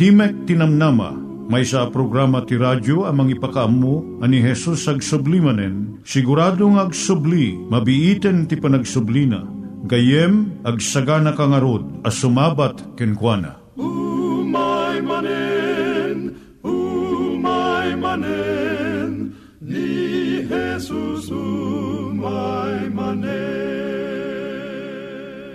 Timek Tinamnama, may sa programa ti radyo amang ipakaamu ani Jesus ag sublimanen, siguradong ag subli, mabiiten ti panagsublina, gayem ag sagana kangarod as sumabat kenkwana.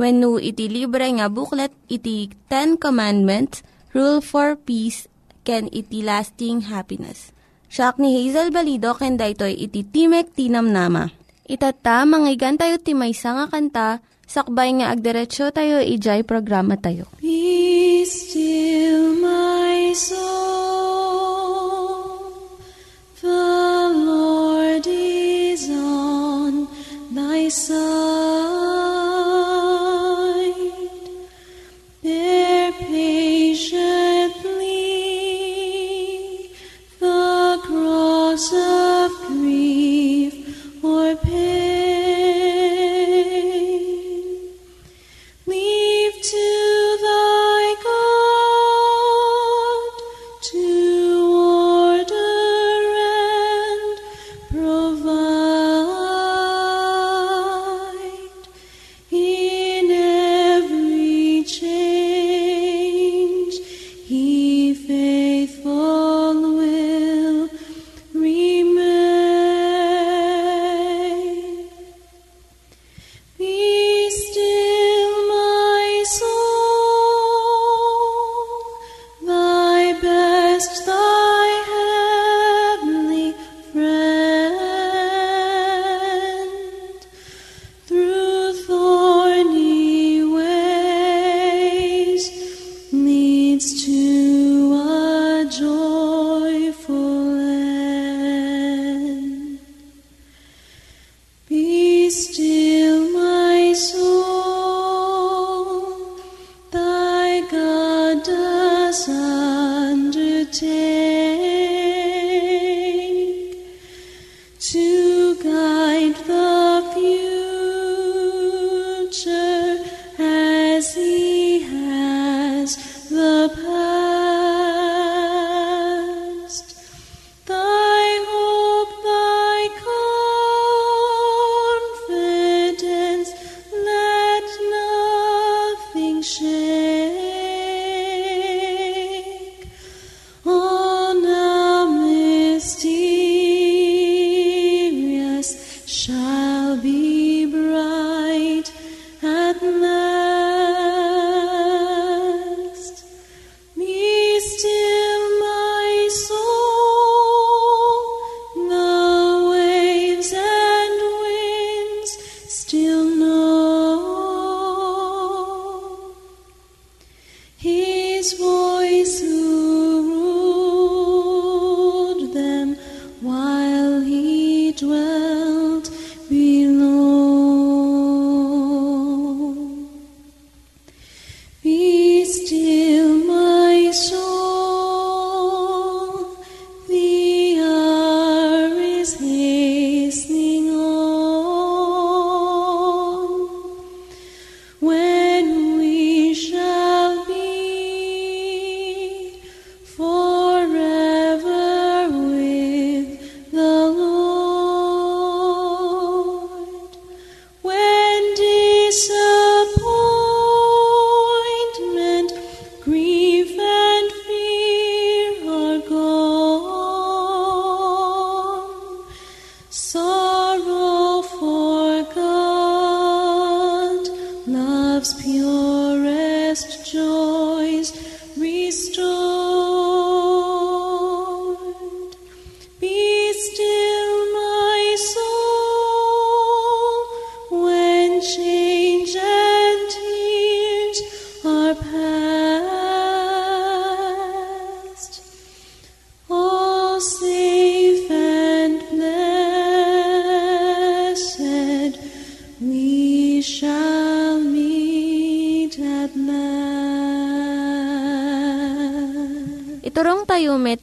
When no iti libre nga booklet iti Ten Commandments, Rule for Peace, can iti lasting happiness. Siya ni Hazel Balido ken daytoy iti Timek Tinam Nama. Itata manggigan tayo timaysa nga kanta sakbay nga agderetsyo tayo ijay programa tayo. Be still my soul, the Lord is on thy side.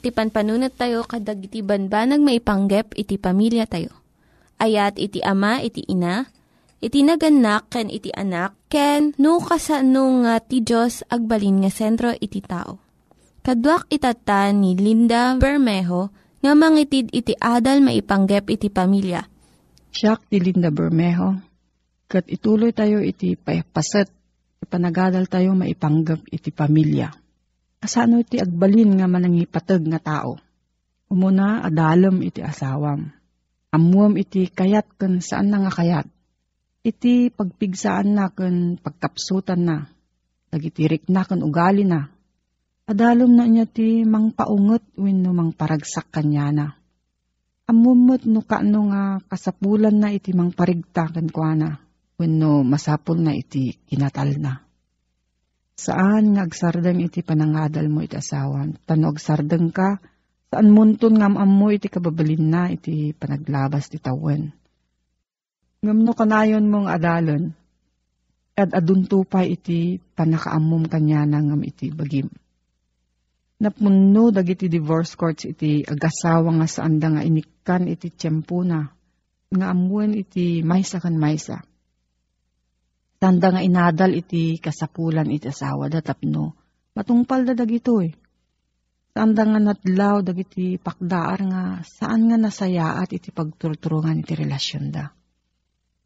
Tayo met, ti panpanunat tayo kadag iti banbanag maipanggep iti pamilya tayo. Ayat iti ama, iti ina, iti naganak, ken iti anak, ken no, kasano nga ti Diyos agbalin nga sentro iti tao. Kaduak itata ni Linda Bermejo nga mangitid iti adal maipanggep iti pamilya. Siya ti Linda Bermejo. Kat ituloy tayo iti payapaset, panagadal tayo maipanggap iti pamilya. Asano iti agbalin nga manangipatag nga tao. Umuna adalam iti asawam. Amuam iti kayat kan saan na nga kayat. Iti pagpigsaan na kan pagkapsutan na. Nagitirik na kan ugali na. Adalom na niya ti mang paungot wenno mang paragsak kanya na. Amumot no kaano nga kasapulan na iti mang parigta kan kuana. Wenno masapul na iti kinatal na. Saan nga agsardeng iti panangadal mo iti asawan? Tano agsardeng ka, saan munton ngam mo iti kababalin na iti panaglabas ti tawen. Ngam no kanayon mong adalon, at aduntupay iti panakaamom kanya na iti bagim. Napunno dagiti divorce courts iti agasawa nga saan da nga inikan iti tiyempo na, nga amuan iti maysa kan maysa Tanda nga inadal iti kasapulan iti asawa da tapno. Matungpal da dagito eh. Tanda nga natlaw dagiti pakdaar nga saan nga nasayaat iti pagturturungan iti relasyon da.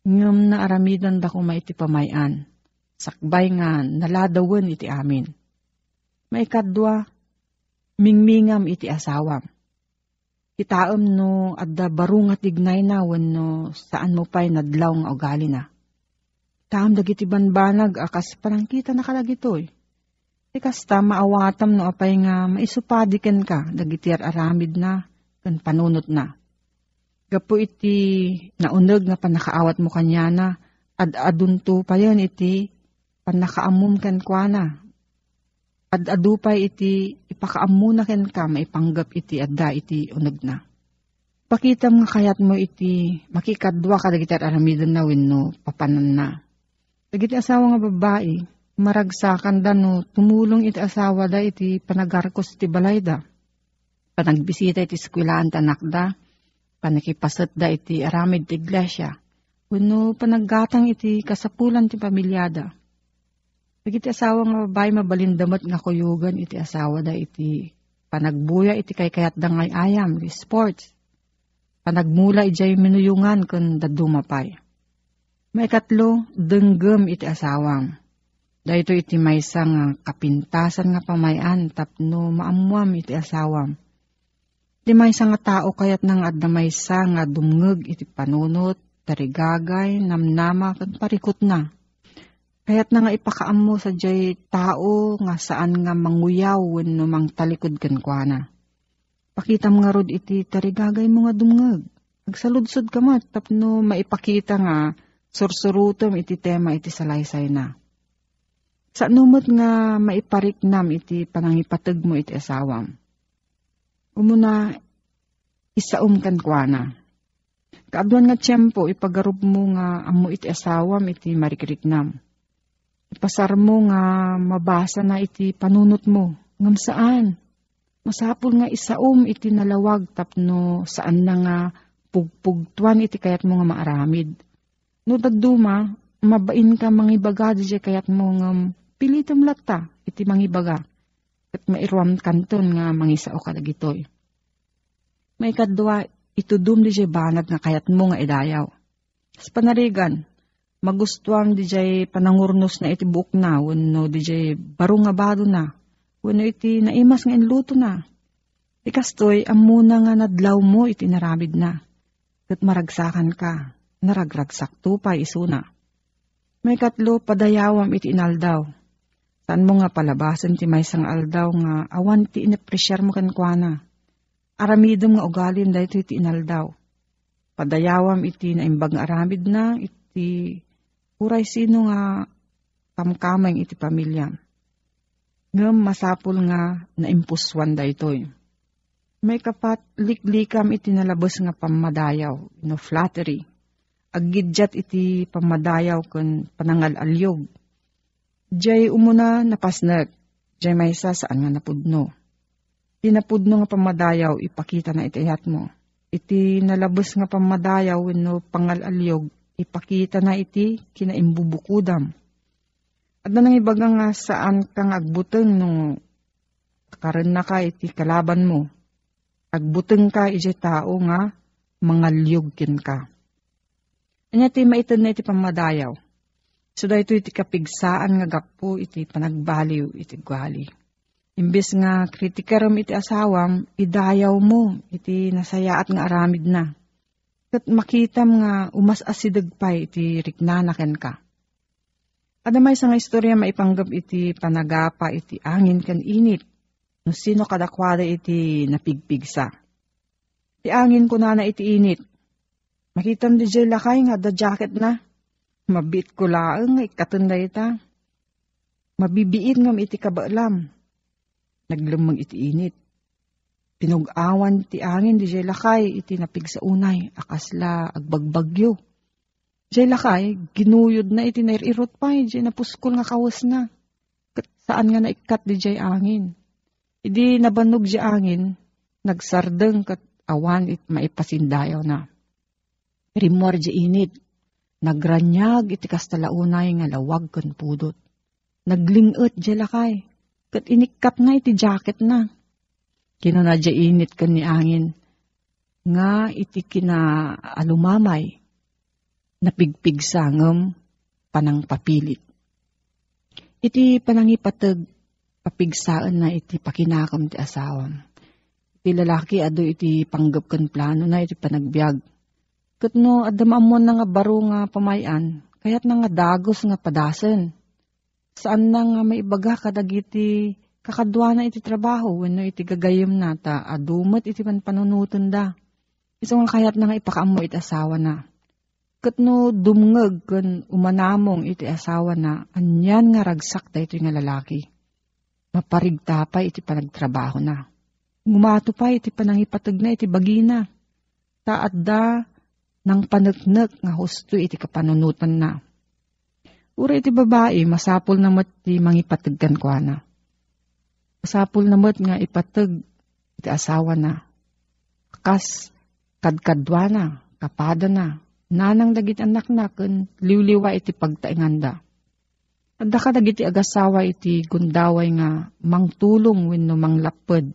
Ngam na aramidan da kuma iti pamayan. Sakbay nga naladawan iti amin. Maikadwa, mingmingam iti asawam. Itaam no adda barungat ignay na no saan mo pa'y nadlaw nga ugali na Taam dagiti banbanag akas parang kita nakalagito eh. Ikas ta maawatam no apay nga maisupadiken ka dagiti aramid na kan panunot na. Gapo iti naunag nga panakaawat mo kanya na ad adunto pa yan iti panakaamum kan kwa na. Ad adupay iti ipakaamuna ken ka maipanggap iti adda iti unag na. Pakitam nga kayat mo iti makikadwa ka dagiti aramidan na wenno papanan na Dagiti asawa nga babae, maragsakan da no, tumulong iti asawa da iti panagarkos iti balay da. Panagbisita iti skwilaan tanak da, panakipasat da iti aramid ti iglesia, kuno panaggatang iti kasapulan ti pamilyada. Dagiti asawa nga babae mabalindamat nga kuyugan iti asawa da iti panagbuya iti kay kayat da ngay ayam, sports. Panagmula ijay minuyungan kun dadumapay may katlo, denggem iti asawam. Dahito iti maysa nga kapintasan nga pamayan tapno maamuam iti asawam. Iti maysa nga tao kayat nang adna maysa nga dumngeg iti panunot, tarigagay, namnama, kan parikot na. Kayat na nga ipakaam sa jay tao nga saan nga manguyaw no mang talikod kan kwa na. Pakita nga rod iti tarigagay mo nga dumngeg. Agsaludsod ka mat tapno maipakita nga sursurutom iti tema iti salaysay na. Sa numot nga maipariknam iti panangipatag mo iti asawam. Umuna, isaum kan kwa na. Kaaduan nga tiyempo, ipagarup mo nga amo iti asawam iti marikiriknam. Ipasar mo nga mabasa na iti panunot mo. Ngam saan? Masapul nga isaum iti nalawag tapno saan na nga pugpugtuan iti kayat mo nga maaramid No dagduma, mabain ka mangibaga di kayat mo nga pilitam lata iti mangibaga. At mairuam kanton nga mangisao ka dagitoy. May kadwa, itudum di banat nga kayat mo nga idayaw. Sa panarigan, magustuam di panangurnos na iti buok na, wano di baro nga bado na, wano iti naimas nga inluto na. Ikastoy, amuna nga nadlaw mo iti naramid na. Kat maragsakan ka, naragragsak tupay isuna. May katlo padayawam iti inaldaw. Saan mo nga palabasan ti may sang aldaw nga awan ti inapresyar mo kan kuana. Aramidom nga ugalin dahito iti inaldaw. Padayawam iti naimbag nga aramid na iti uray sino nga kamkamay iti pamilya. Ngam masapul nga naimpuswan da itoy. May kapat liklikam iti nalabos nga pamadayaw, no flattery agidyat iti pamadayaw kun panangal alyog. Diyay umuna napasnag, diyay maysa saan nga napudno. Tinapudno nga pamadayaw, ipakita na itayat mo. Iti nalabas nga pamadayaw, no pangalalyog, ipakita na iti kinaimbubukudam. At nang ibaga nga saan kang agbuteng no karan na ka iti kalaban mo. Agbuteng ka iti tao nga mangalyog kin ka. Anya ti maitan na iti pamadayaw. So da ito iti kapigsaan nga gapo iti panagbaliw iti gwali. Imbes nga kritikaram iti asawam, idayaw mo, iti nasayaat nga aramid na. Kat makitam nga umas asidag pa iti riknanaken ka. Adamay sa nga istorya maipanggap iti panagapa iti angin kan init. No sino kadakwada iti napigpigsa. Iti angin ko na na iti init. Makitam di jay lakay nga da jacket na. Mabit ko laang nga ikatanda ita. Mabibiit ngam iti kabaalam naglamang iti init. Pinug-awan ti angin di jay lakay iti napig sa unay, akasla agbagbagyo. Jay lakay, ginuyod na iti nairirot pa, jay napuskol nga kawas na. Saan nga naikat di jay angin. Idi nabanog jay angin, nagsardeng kat awan it maipasindayaw na. Rimor jay init, nagranyag iti kastalaunay nga lawag kan pudot. Naglingot jay lakay, Kat inikat na iti jacket na. Kino na init kan ni angin. Nga iti kina alumamay. Napigpig sangam panang papilit. Iti panangipatag papigsaan na iti pakinakam ti asawam. Iti lalaki ado iti panggap kan plano na iti panagbiag. Kat no adamamon na nga baro nga pamayan, kayat na nga dagos nga padasen saan na nga maibaga kadagiti kakadwa na iti trabaho wenno iti gagayem na ta adumat iti panpanunutan da. Iso nga kayat na nga ipakaamo iti asawa na. Kat no dumngeg kun umanamong iti asawa na, anyan nga ragsak da ito nga lalaki. Maparigta pa iti panagtrabaho na. Ngumato pa iti panangipatag na iti bagina. Taat da nang panagnak nga husto iti kapanunutan na Ura iti babae, masapol na mat ti mangipatagkan ko na. Masapol na mat nga ipatag iti asawa na. Kas kadkadwa na, kapada na, nanang dagit anak na, kun liwliwa iti pagtainganda. Adda ka dagiti agasawa iti gundaway nga mangtulong wenno manglapad,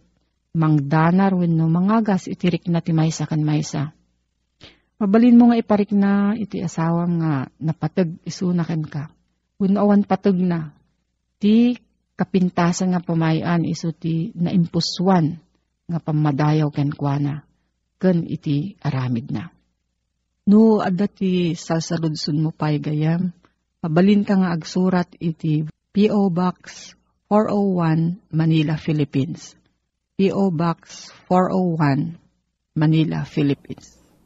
mangdanar wenno mangagas iti rikna ti maysa kan maysa. Mabalin mo nga iparik na iti asawam nga napatag isunakan ka. Unawan patag na. Ti kapintasan nga pamayan iso ti naimpuswan nga pamadayaw ken kuana. Ken iti aramid na. No, adda ti salsaludsun mo pay gayam. Mabalin ka nga agsurat iti P.O. Box 401 Manila, Philippines. P.O. Box 401 Manila, Philippines.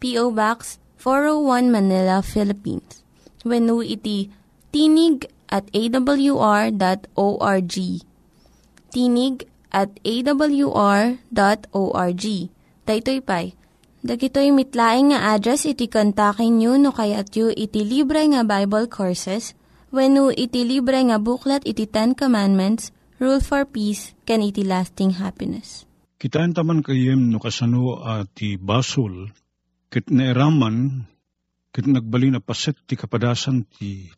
P.O. Box 401 Manila, Philippines. When iti tinig at awr.org. Tinig at awr.org. Daytoy pay. Dagitoy mitlaing nga address iti kontakin nyo no kayat yu iti libre nga Bible Courses when iti libre nga buklat iti Ten Commandments, Rule for Peace, can iti lasting happiness. Kitaan taman kayem no kasano ati basol Kit nairaman, kit nagbali na paset ti kapadasan ti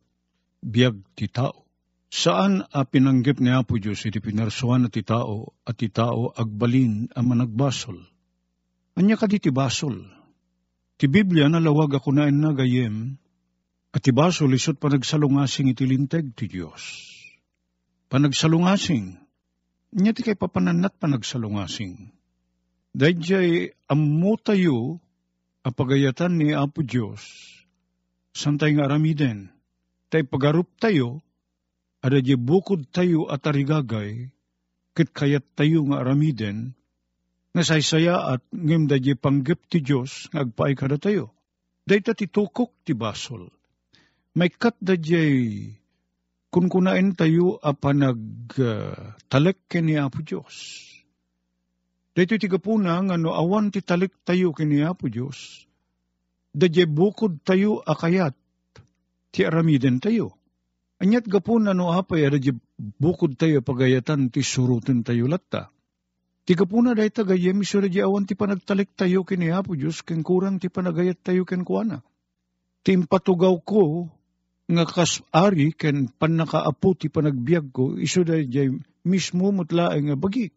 biyag ti tao. Saan a pinanggip ni Apo Diyos iti pinarsuan ti tao at ti tao agbalin ang managbasol. Anya ka di ti basol. Ti Biblia nalawag ako na na gayem, at ti basol isot panagsalungasing iti linteg ti Diyos. Panagsalungasing, nya ti kay papananat panagsalungasing. Dahil ammo tayo apagayatan ni Apo Diyos, santay nga aramiden, tay pagarup tayo, ada bukod tayo at arigagay, kit kayat tayo nga aramiden, nga saysaya at ngem da di panggap ti Diyos nga agpaay kada tayo. Dahita ti tukok ti basol. May kat da di kun kunain tayo apa nag uh, talek kini Apo Diyos. Dahito ti kapuna nga no awan ti talek tayo kini Apo Diyos. Da di bukod tayo akayat ti aramiden tayo. Anyat gapuna no apay di bukod tayo pagayatan ti surutin tayo latta. Ti kapuna dahi tagayem iso di awan ti panagtalik tayo kini Apo Diyos ken kurang ti panagayat tayo ken kuana. Ti impatugaw ko nga kas-ari ken panakaapo ti panagbiag ko iso di mismo mutla nga bagik.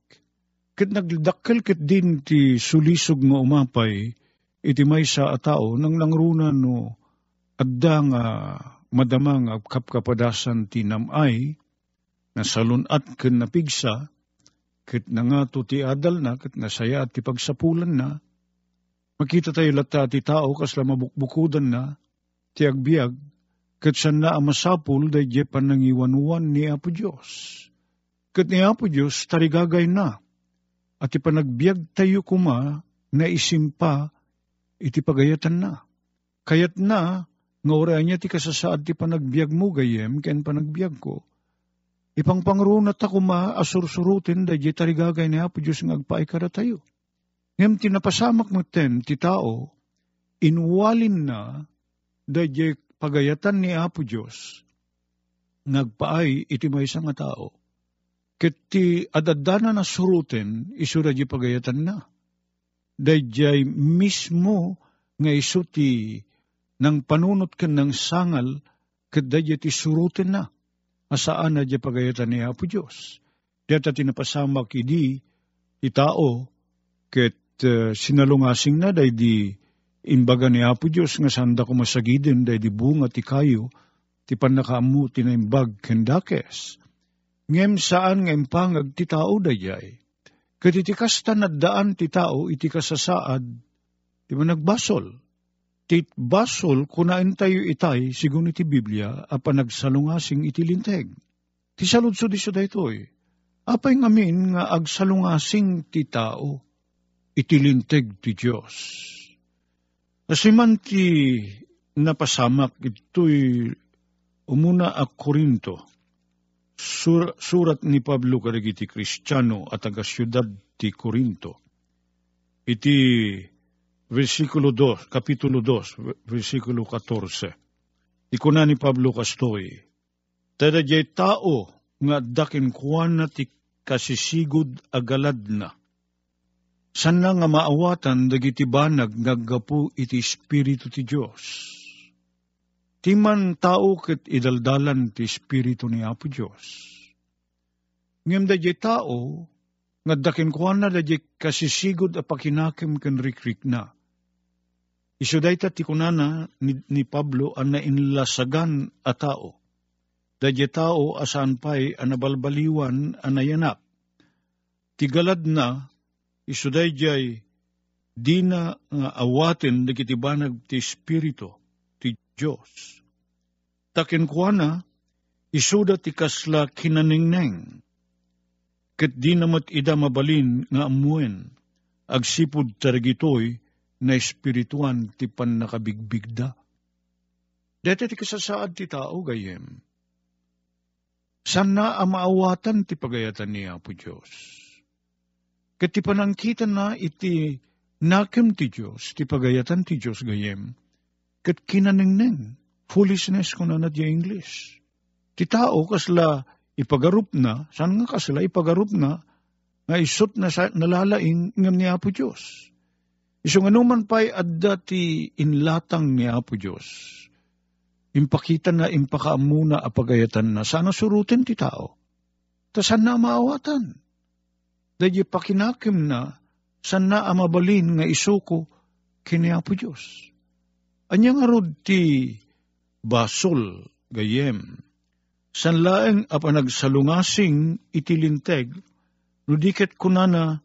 Ket nagdakkel ket din ti sulisog nga umapay iti may sa tao nang nangruna no adda nga madamang kapkapadasan ti namay na salunat ken napigsa Kit na nga to ti adal na, kit nasaya at ti pagsapulan na, makita tayo lata ti tao kasla mabukbukudan na, ti agbiag, kit san na amasapul day je panangiwanuan ni Apo Diyos. Kit ni Apo Diyos tarigagay na, at ti panagbiag tayo kuma na isimpa iti pagayatan na. Kayat na, nga oray niya ti kasasaad ti panagbiag mo gayem, ken panagbiag ko, Ipang pangrunat ako maasursurutin da di tarigagay ni Apo Diyos ng agpaikara tayo. Ngem tinapasamak mo ten ti tao, inwalin na da pagayatan ni Apo Diyos, nagpaay iti may nga tao. Ket ti adadana na surutin, isura di pagayatan na. Dayjay mismo nga iso ti nang panunot ken ng sangal, ket dayjay ti surutin na asaan na di pagayatan ni Apo Diyos. Diyata tinapasamak idi itao ket uh, sinalungasing na day di imbaga ni Apo Diyos nga sanda ko masagiden day di bunga ti kayo ti panakaamu ti naimbag kendakes. Ngem saan nga impangag ti tao dayay. Ket iti ti tao iti kasasaad ti nagbasol Tit basol kunain tayo itay, sigun iti Biblia, apa nagsalungasing iti linteg. Ti saludso di siya daytoy. Apay ngamin nga agsalungasing ti tao, iti linteg ti Diyos. Asiman ti napasamak ito'y umuna a Korinto, sur, surat ni Pablo karigiti Kristiyano at aga siyudad ti Korinto. Iti versikulo 2, kapitulo 2, versikulo 14. Ikuna ni Pablo Castoy, Tada jay tao nga dakin kuwan na ti kasisigod agalad na. San nga maawatan dagiti banag naggapu iti Espiritu ti Diyos. Timan tao ket idaldalan ti Espiritu ni Apo Diyos. Ngem da tao, nga dakin kuwan na da kasisigod a pakinakim ken rikrik na Isu dayta ti kunana ni, ni Pablo ang nainlasagan a tao. Dadya tao asan pa'y anabalbaliwan anayanak. Tigalad na, isu dayjay di na nga awatin nagitibanag ti Espiritu Diyos. Takin kuana, isuda ti kasla kinaningneng. Ket di namat ida mabalin nga amuen, agsipud tarigitoy, na espirituan ti pan nakabigbigda. Dete ti kasasaad ti tao gayem. Sana ang maawatan ti pagayatan ni Apo Diyos. Kat ti panangkitan na iti nakim ti Diyos, ti pagayatan ti Diyos gayem. Kat kinaningneng, foolishness ko na nadya English. Ti tao kasla ipagarup na, saan nga kasla ipagarup na, nga isot na sa, nalalaing ngam ni Apo Diyos. Isong anuman pa'y adda ti inlatang ni Apo Diyos. Impakita na impakaamuna apagayatan na sana surutin ti tao. Ta sana maawatan. Dahil pakinakim na sana amabalin nga isuko kini Apo Diyos. Anya nga ti basol gayem. San laeng apa nagsalungasing itilinteg, nudiket kunana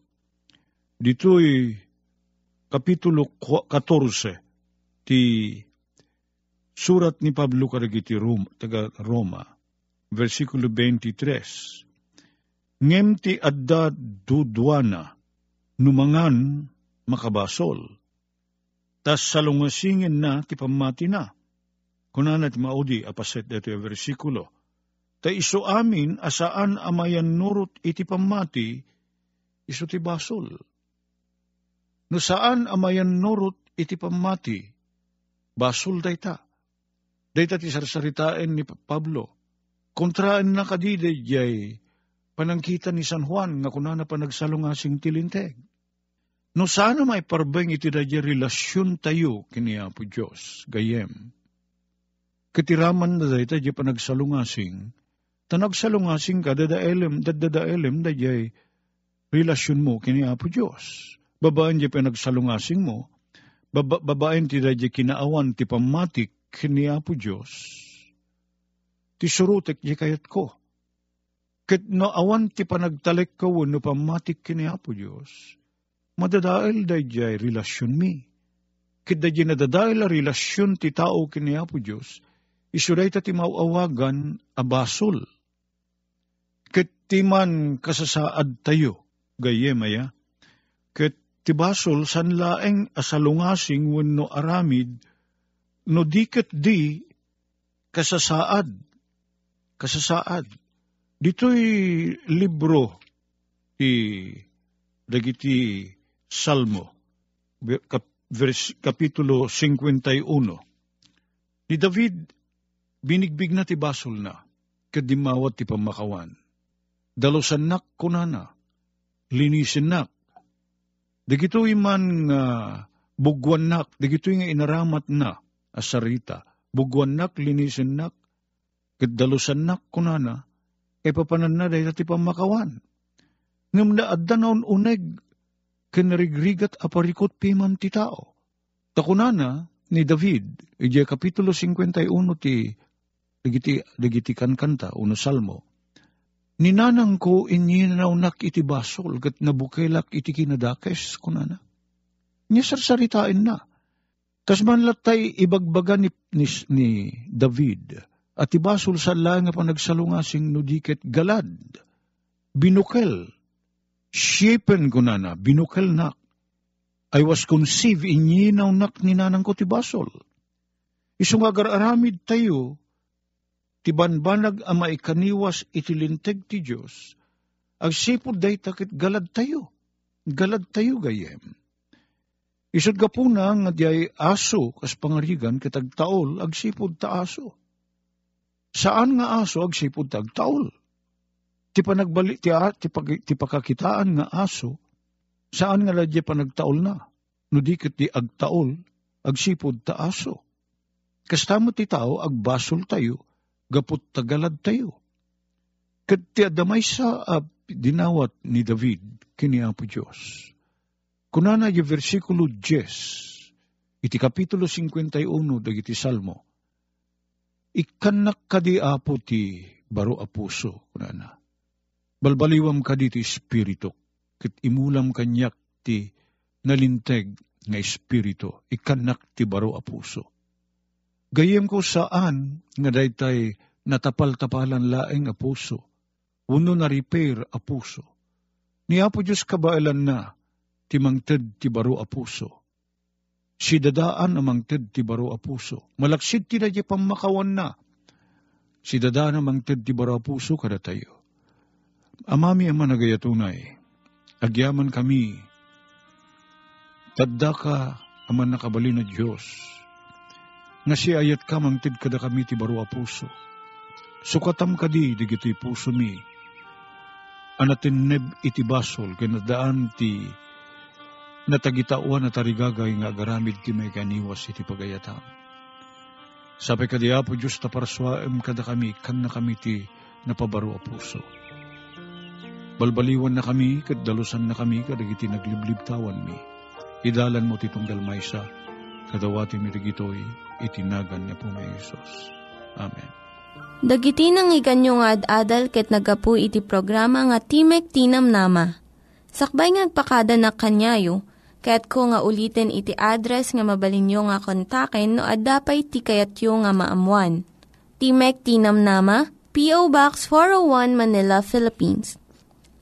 dito'y Kapitulo 14 ti surat ni Pablo karagiti Roma, taga Roma, versikulo 23. Ngem ti adda dudwana, numangan makabasol. Tas salungasingin na ti pamati na. Kunan at maudi apaset dito versikulo. Ta iso amin asaan amayan nurot iti pamati, iso ti basol. No saan amayan nurot iti pamati, basol dayta. Dayta ti sarsaritain ni Pablo. Kontraan na kadide jay panangkita ni San Juan nga kunana pa nagsalungasing tilinteg. No sana may parbeng iti dadya relasyon tayo kini Apo Diyos, gayem. Katiraman na dayta di panagsalungasing, tanagsalungasing ka dadaelem, dadadaelem dadyay relasyon mo kini Apo Diyos. Babaan di panagsalungasing mo, baba, babaen ti dadya kinaawan ti pamatik kini Apo Diyos. Ti surutek di kayat ko. Ket no awan ti panagtalek ka no pamatik kini Apo Diyos madadael dayjay relasyon mi. Kit dayjay nadadael a relasyon ti tao kini Apo Diyos, isuday ta ti mauawagan abasol. Kit ti man kasasaad tayo, gaye maya, kit ti basol san laeng asalungasing wenno aramid, no diket di kasasaad, kasasaad. Dito'y libro ti dagiti Salmo, Kapitulo 51. Ni David, binigbig na ti basol na, kadimawat ti pamakawan. Dalosan nak kunana, linisin nak. Dagito man nga uh, bugwan nak, dagito nga inaramat na, asarita, bugwan nak, linisin nak, kadalosan nak kunana, e papanan na dahil ti pamakawan. Ngam na adda uneg, kinarigrigat aparikot piman ti tao. Takunana ni David, ije kapitulo 51 ti dagiti, dagiti kan kanta, uno salmo, Ninanang ko inyinaunak iti basol, kat nabukelak iti kinadakes, kunana. Niya sarsaritain na. Tas man latay ibagbaga ni, ni, ni David, at ibasol sa nga panagsalungasing nudiket galad, binukel, Shapen ko na na, binukal nak. I was conceived in yinaw nak ni nanang ko ti basol. Isong agar-aramid tayo, ti banbanag ama ikaniwas itilinteg ti Diyos, ag sipod day takit galad tayo. Galad tayo gayem. Isod ka po na nga diay aso kas pangarigan kitag taol ag sipod ta aso. Saan nga aso ag sipod tag taol? Ti panagbali ti, ti, pag, ti pakakitaan nga aso, saan nga ladya panagtaol na? No di ti agtaol, agsipod ta aso. Kastamo ti tao, agbasol tayo, gapot tagalad tayo. Kat ti adamay sa uh, dinawat ni David, kini Apo Diyos. Kunana yung versikulo 10, iti kapitulo 51, dagiti salmo, ikanak kadi apo ti baro apuso, kunana Balbaliwam ka diti espiritu, kit imulam kanyak ti nalinteg nga espiritu, ikanak ti baro a puso. Gayem ko saan nga daytay natapal-tapalan laeng a puso, uno na repair a puso. Ni Apo Diyos kabailan na, ti mangted ti baro a puso. Si dadaan amang ted ti baro a puso. Malaksid ti na pamakawan na. Si dadaan amang ted ti baro a puso kada tayo Amami ang managayatunay, agyaman kami, tadda ka aman nakabali na Diyos, nga si ayat ka mangtid kada kami ti baro a puso. Sukatam kadi digiti puso mi, anatin neb iti basol, kinadaan ti natagitauan na tarigagay nga agaramid ti may kaniwas iti pagayatam. Sabi kadi Apo Diyos ta paraswaem kada kami, kan na kami ti napabaro a puso Balbaliwan na kami, kaddalusan na kami, kadagiti nagliblib tawan mi. Idalan mo titong dalmaysa, kadawati mi rigitoy, itinagan niya po may Isos. Amen. Dagiti nang iganyo nga ad-adal ket nagapu iti programa nga Timek Tinam Nama. Sakbay ngagpakada na kanyayo, ket ko nga ulitin iti address nga mabalinyo nga kontaken no ad-dapay tikayatyo nga maamuan. Timek Tinam Nama, P.O. Box 401 Manila, Philippines